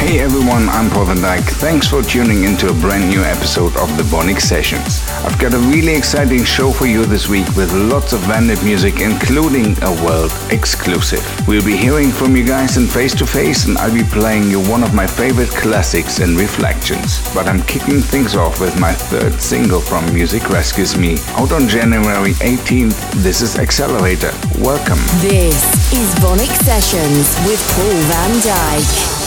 Hey everyone, I'm Paul van Dyk. Thanks for tuning into a brand new episode of the VONYC Sessions. I've got a really exciting show for you this week with lots of Vandit music, including a world exclusive. We'll be hearing from you guys in face to face, and I'll be playing you one of my favorite classics and reflections. But I'm kicking things off with my third single from Music Rescues Me, out on January 18th. This is Accelerator. Welcome. This is VONYC Sessions with Paul van Dyk.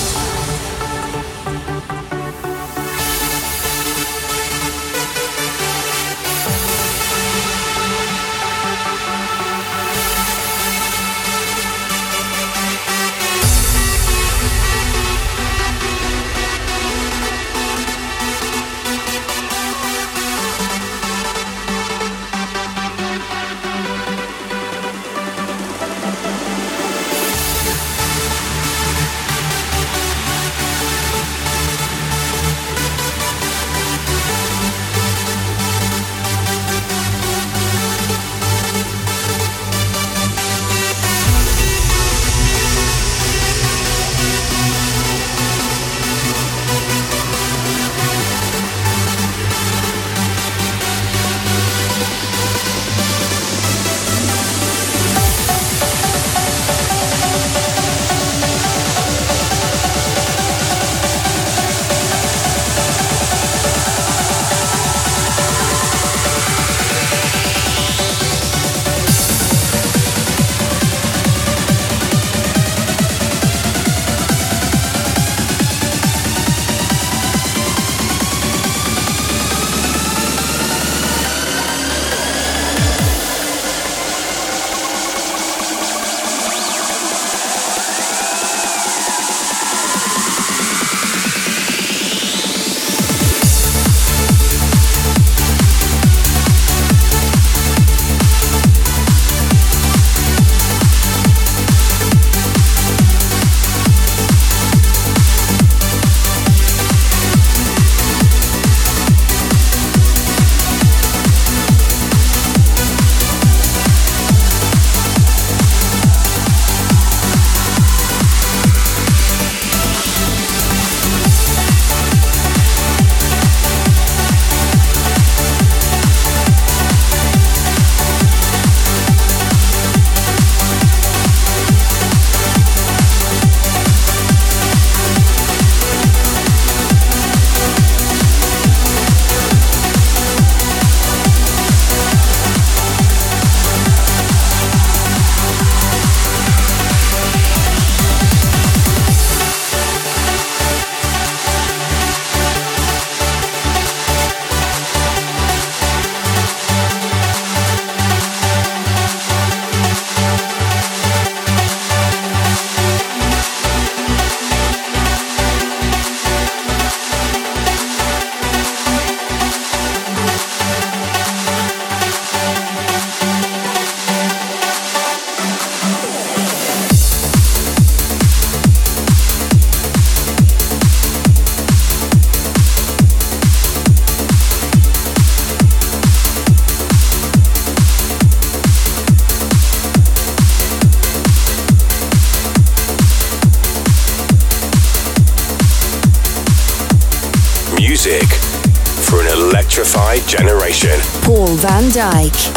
Van Dyk.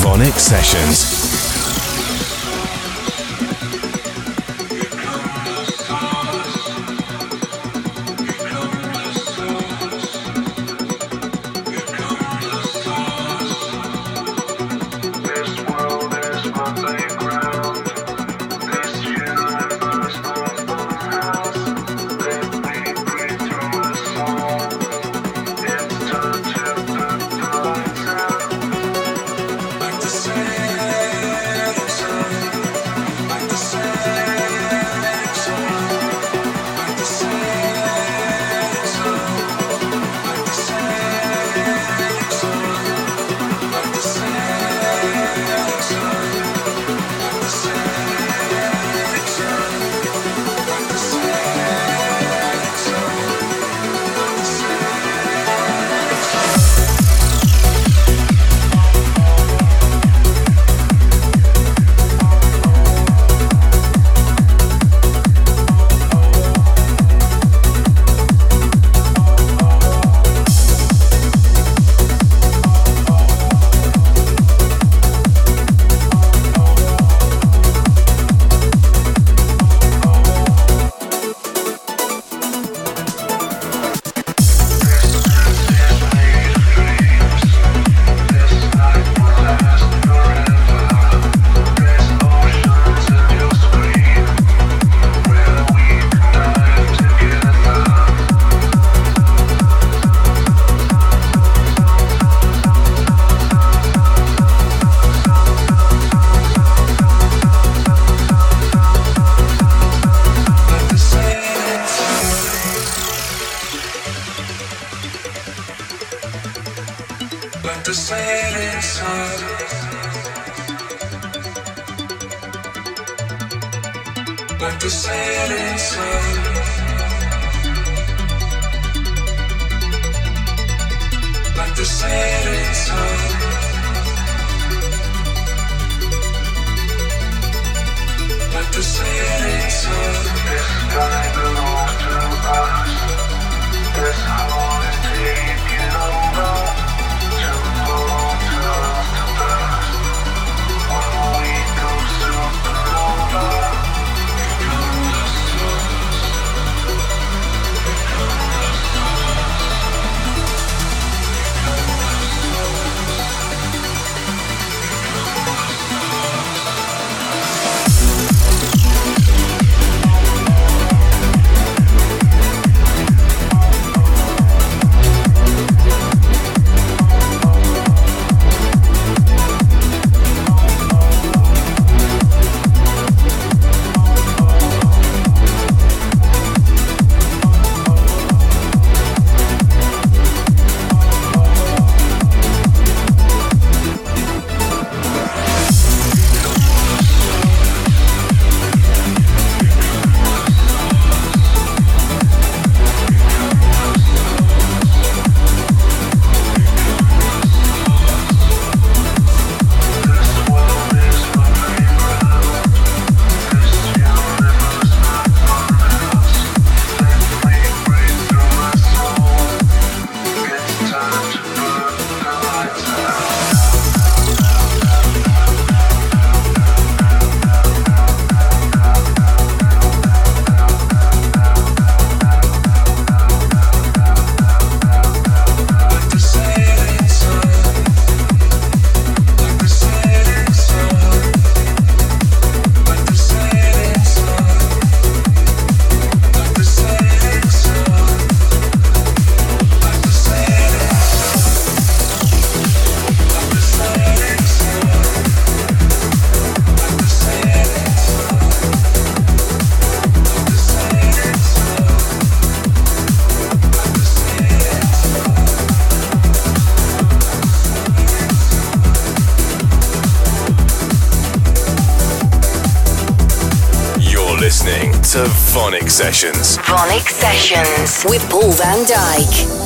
VONYC Sessions. Sessions. VONYC Sessions with Paul van Dyk.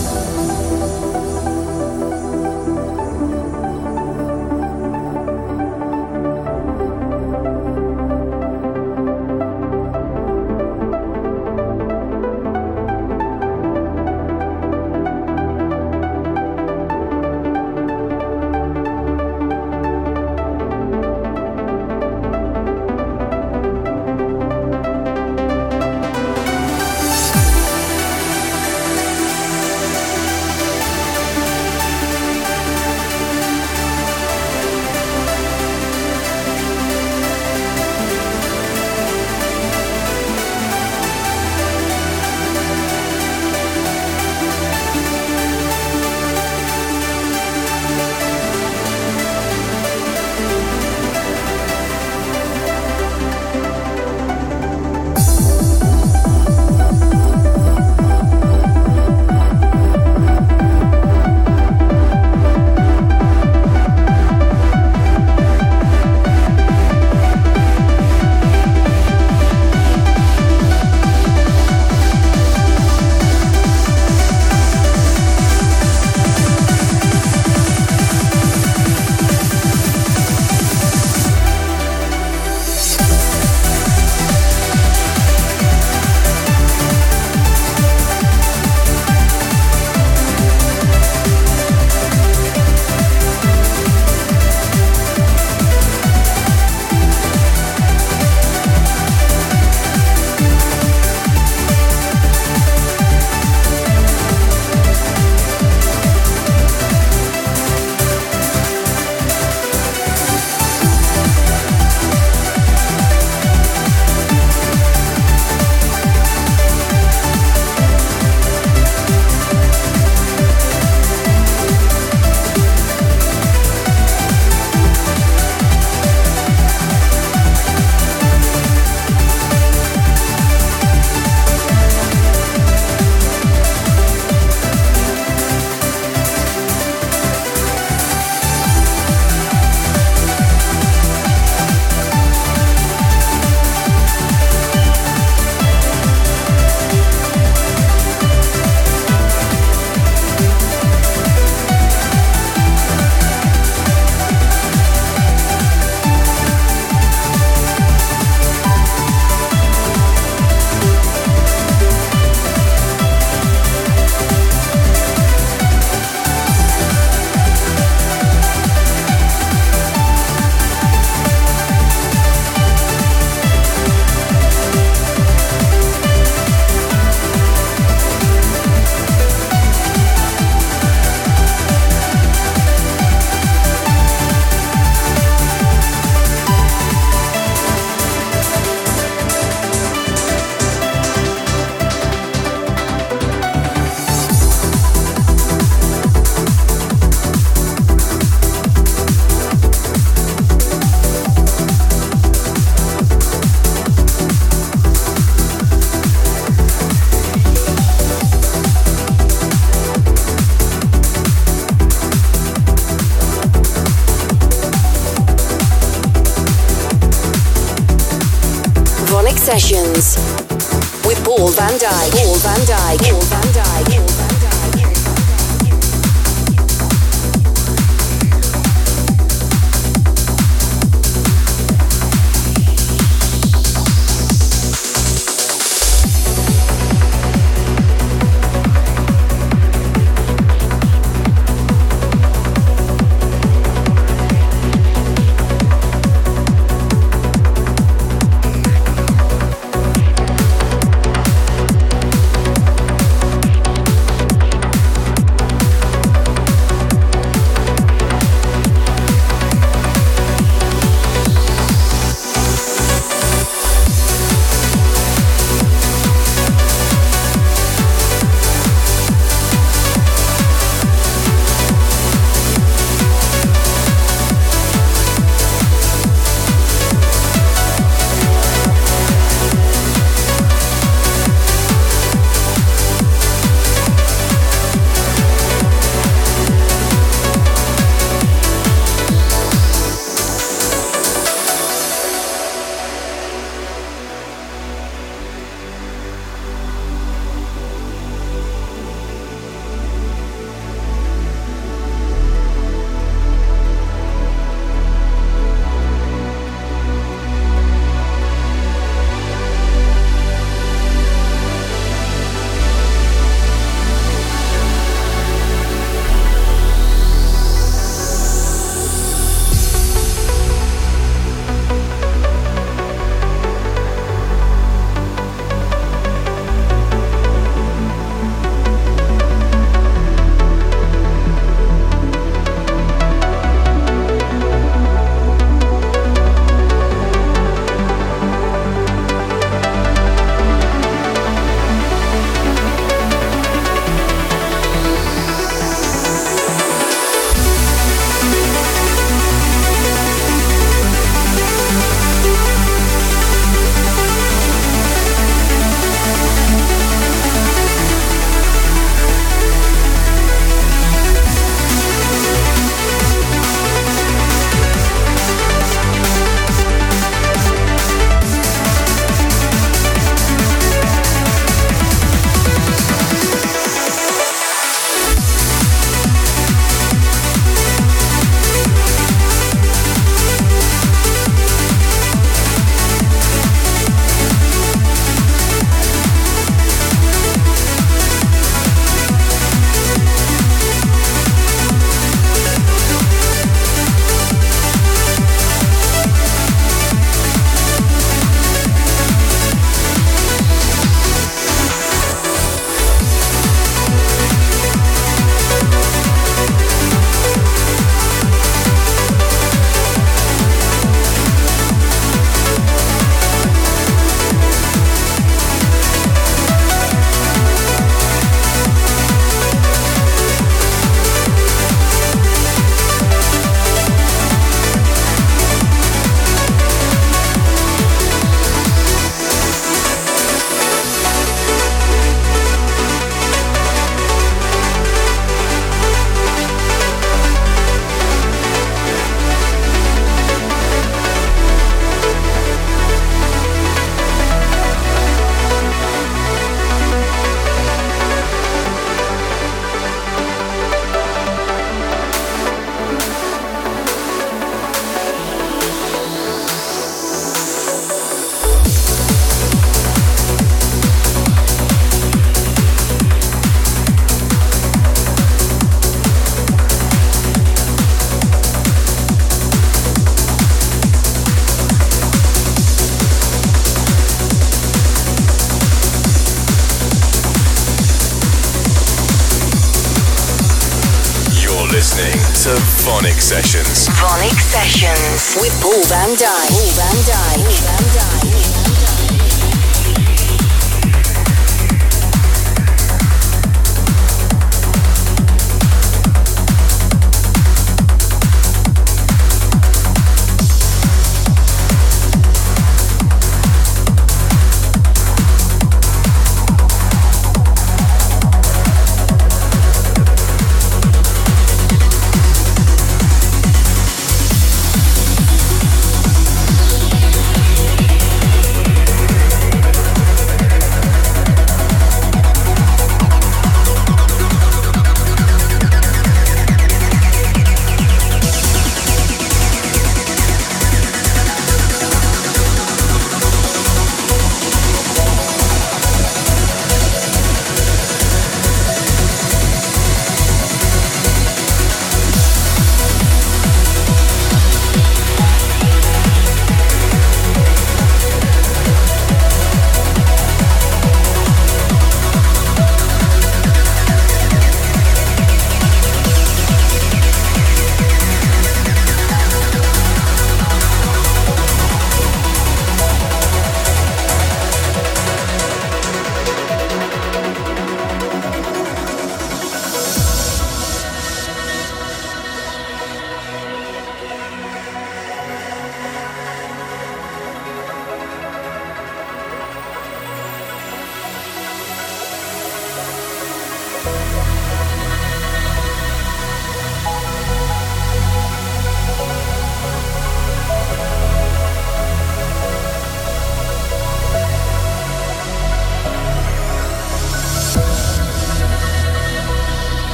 listening to VONYC Sessions. VONYC Sessions with Paul Van Dyk. Paul Van Dyk. Paul Van Dyk.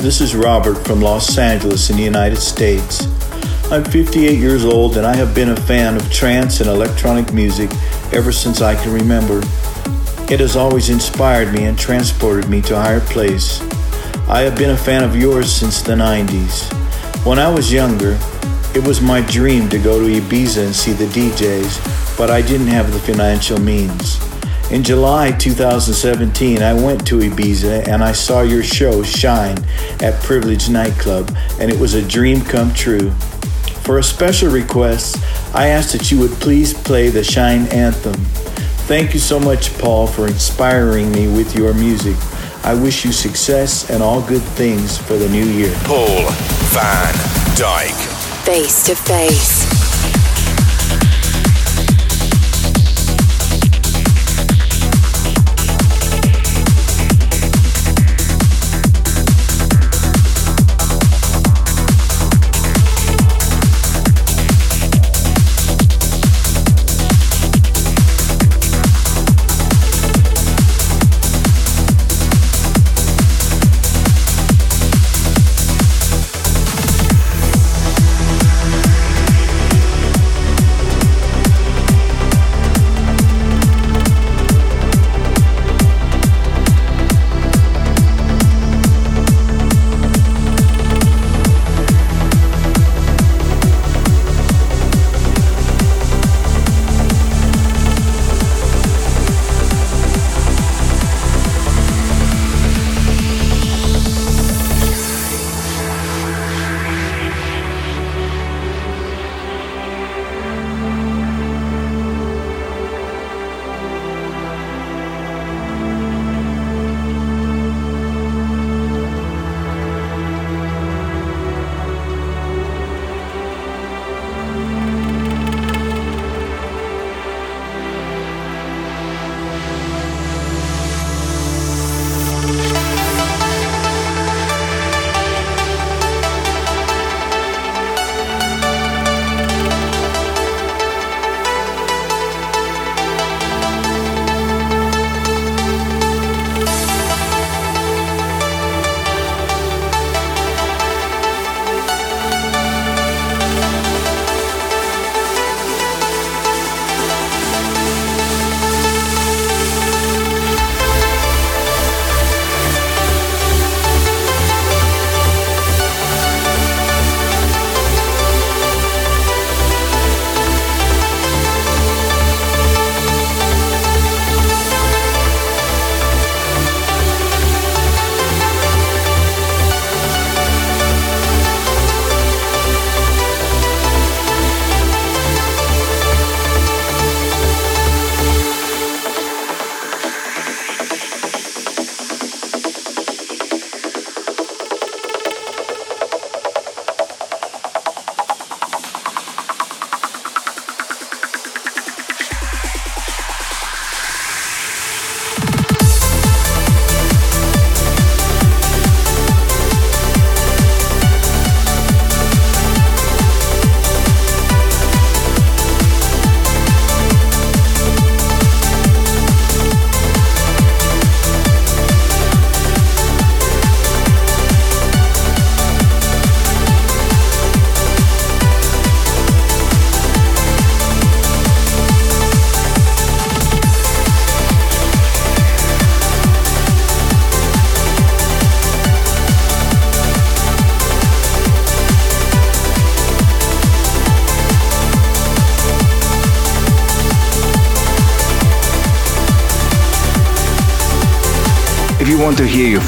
This is Robert from Los Angeles in the United States. I'm 58 years old and I have been a fan of trance and electronic music ever since I can remember. It has always inspired me and transported me to a higher place. I have been a fan of yours since the 90s. When I was younger, it was my dream to go to Ibiza and see the DJs, but I didn't have the financial means. In July 2017, I went to Ibiza and I saw your show Shine at Privilege Nightclub, and it was a dream come true. For a special request, I asked that you would please play the Shine Anthem. Thank you so much, Paul, for inspiring me with your music. I wish you success and all good things for the new year. Paul van Dyk. Face to face.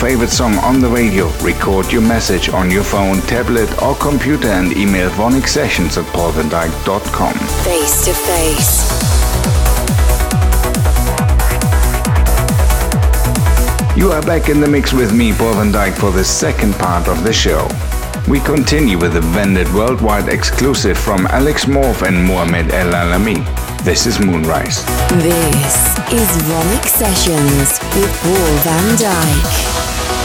Favorite song on the radio, record your message on your phone, tablet, or computer and email VONYC Sessions at paulvandyk.com. Face to face. You are back in the mix with me, Paul van Dyk, for the second part of the show. We continue with the Vandit worldwide exclusive from Alex Morph and Mohamed El Alami. This is Moonrise. This is VONYC Sessions with Paul van Dyk.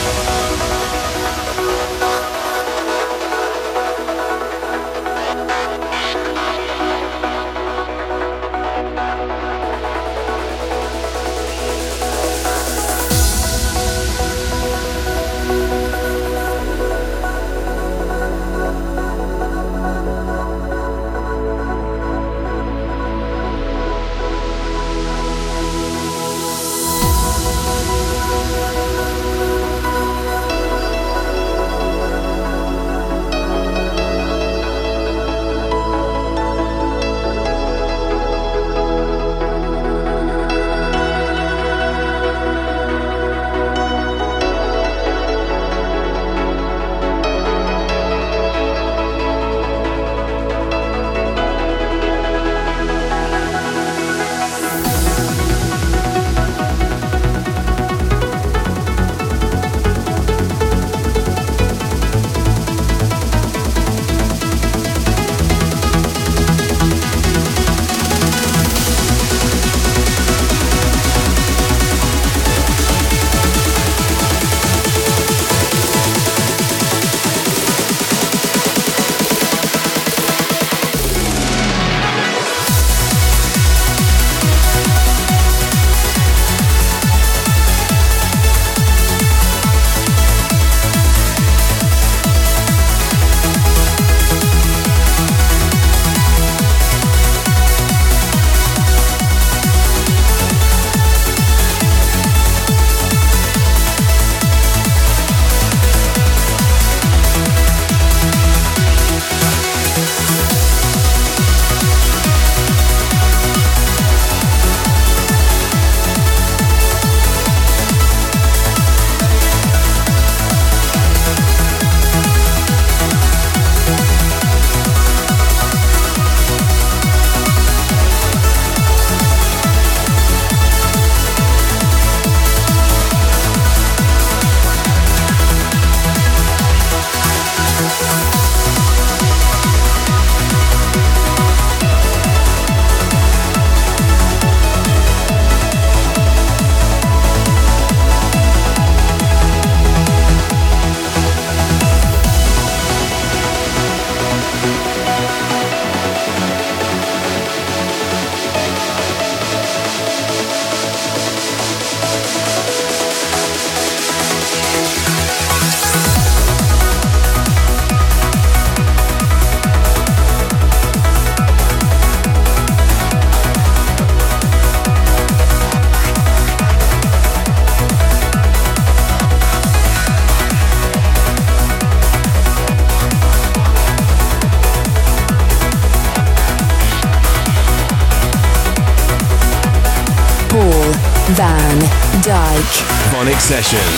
VONYC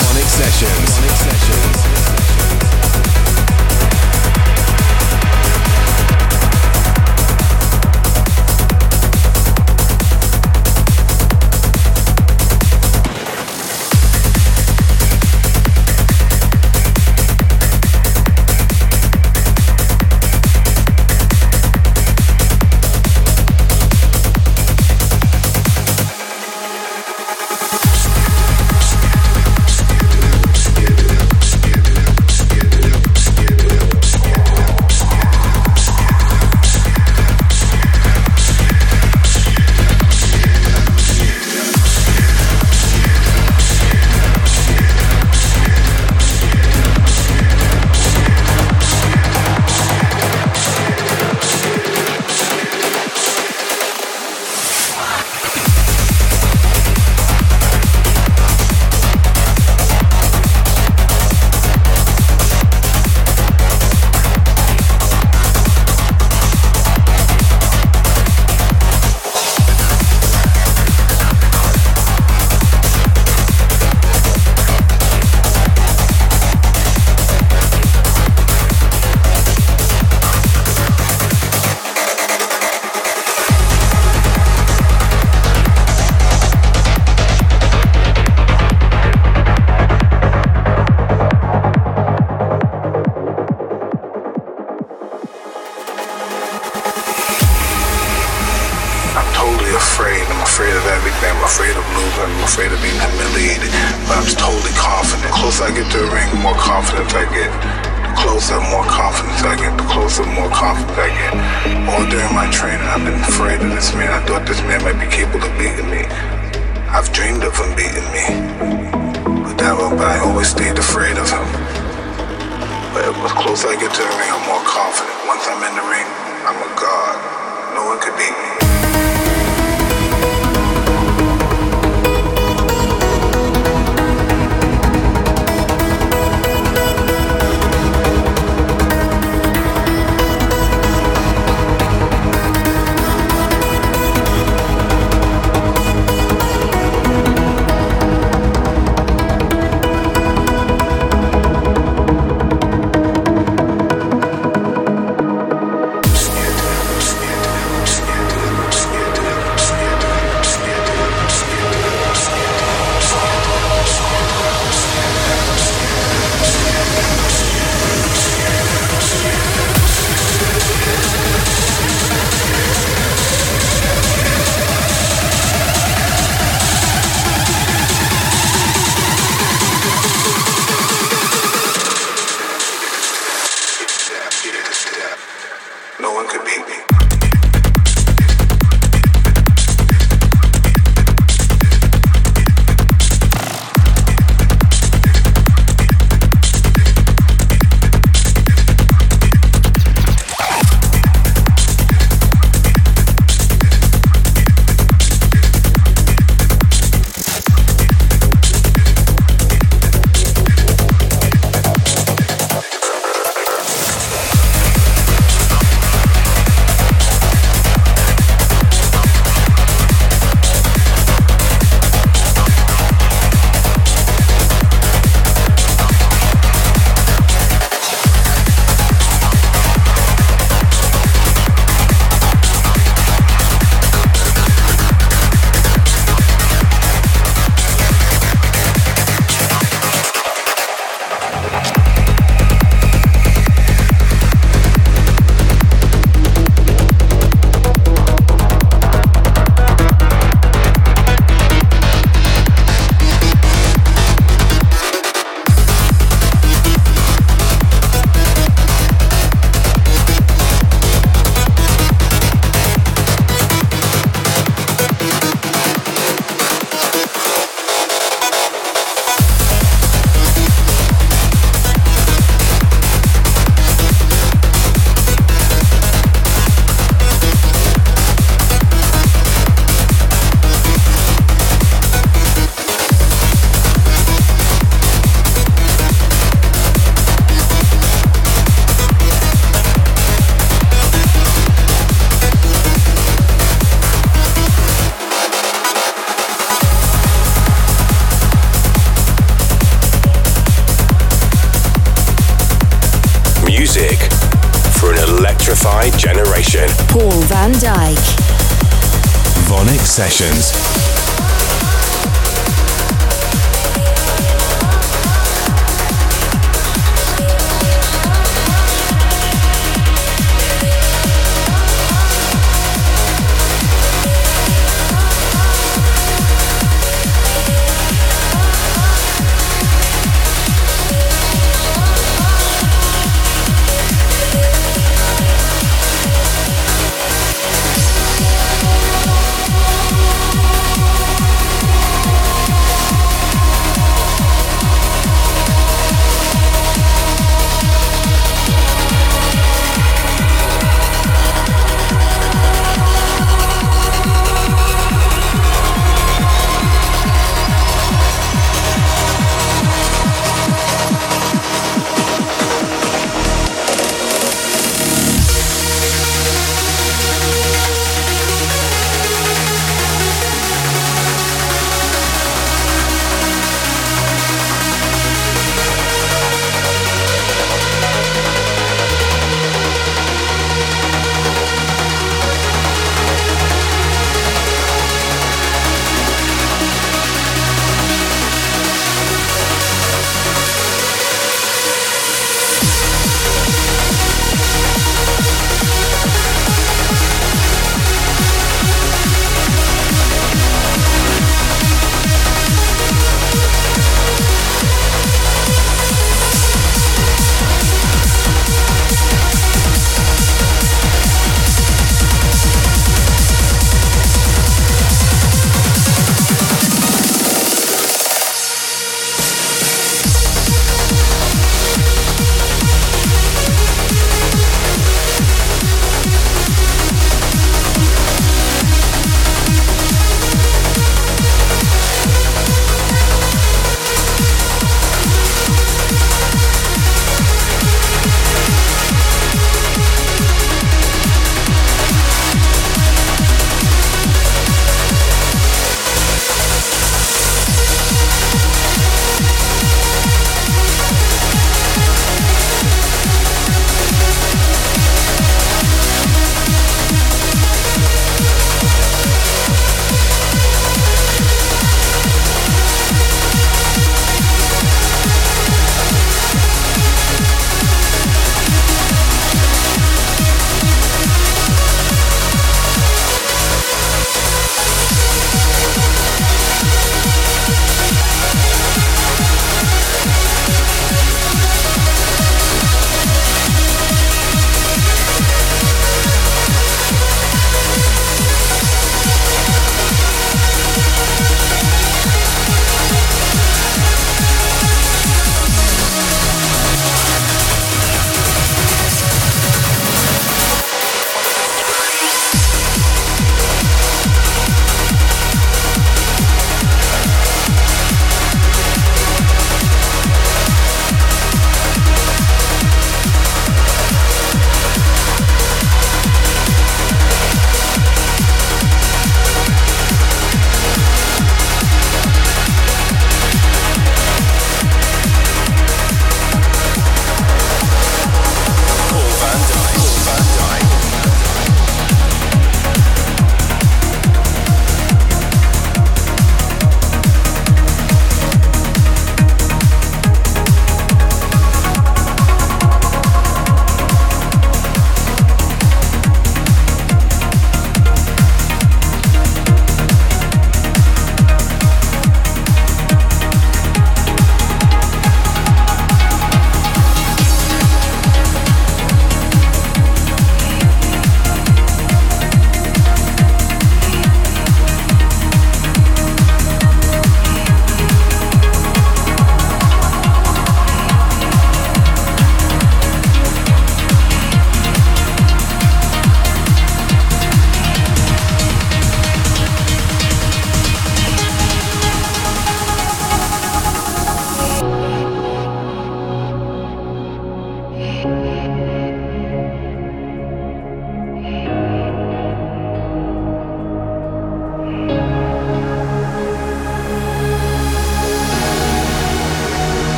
VONYC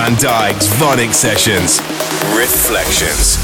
van Dyk's VONYC Sessions. Reflections.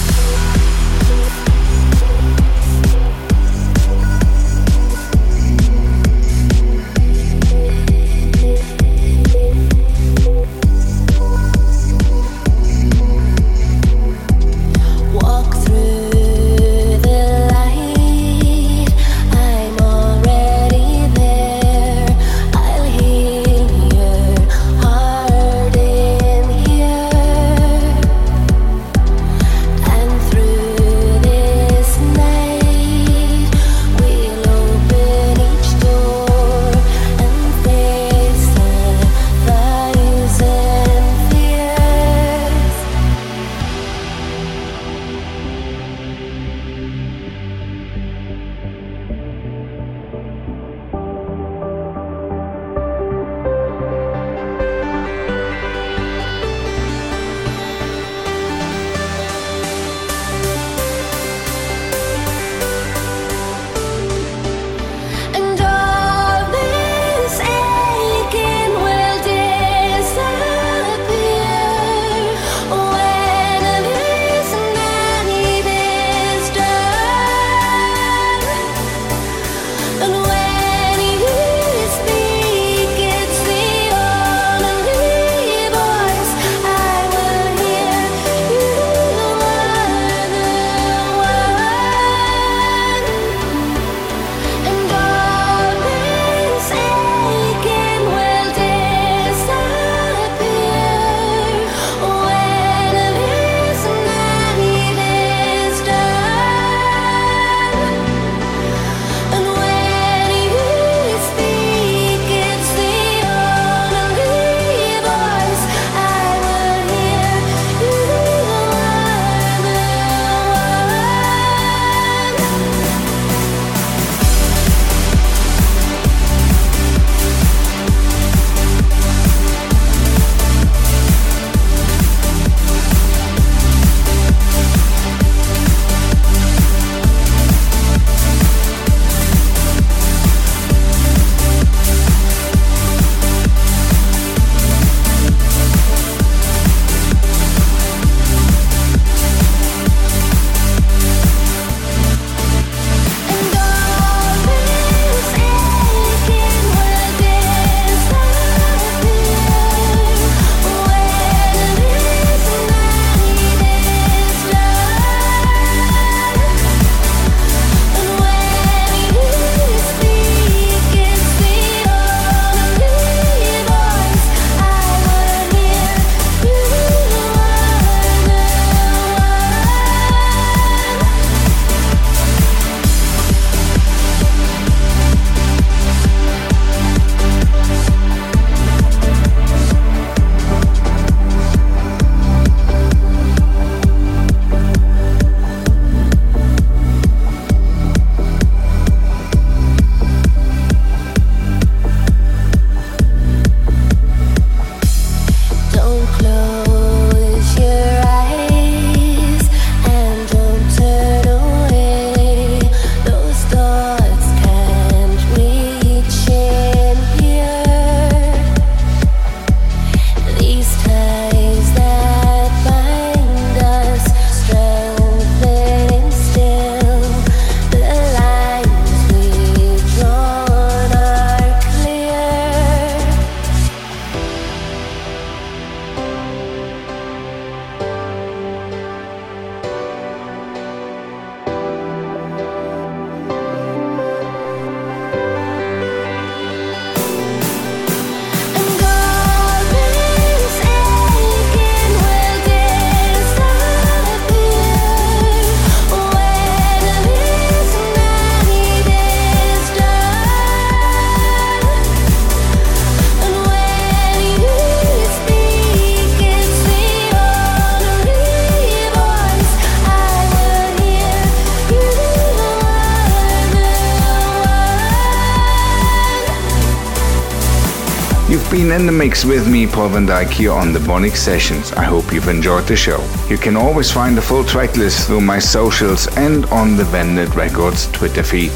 Mix with me, Paul van Dyk, here on the VONYC Sessions. I hope you've enjoyed the show. You can always find the full track list through my socials and on the Vandit Records Twitter feed.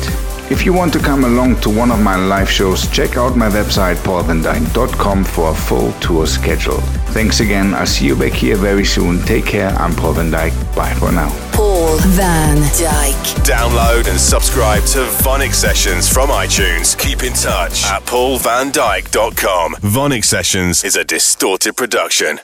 If you want to come along to one of my live shows, check out my website paulvandyk.com for a full tour schedule. Thanks again. I'll see you back here very soon. Take care. I'm Paul van Dyk. Bye for now. Paul van Dyk. Download and subscribe to VONYC Sessions from iTunes. Keep in touch at paulvandyk.com. VONYC Sessions is a distorted production.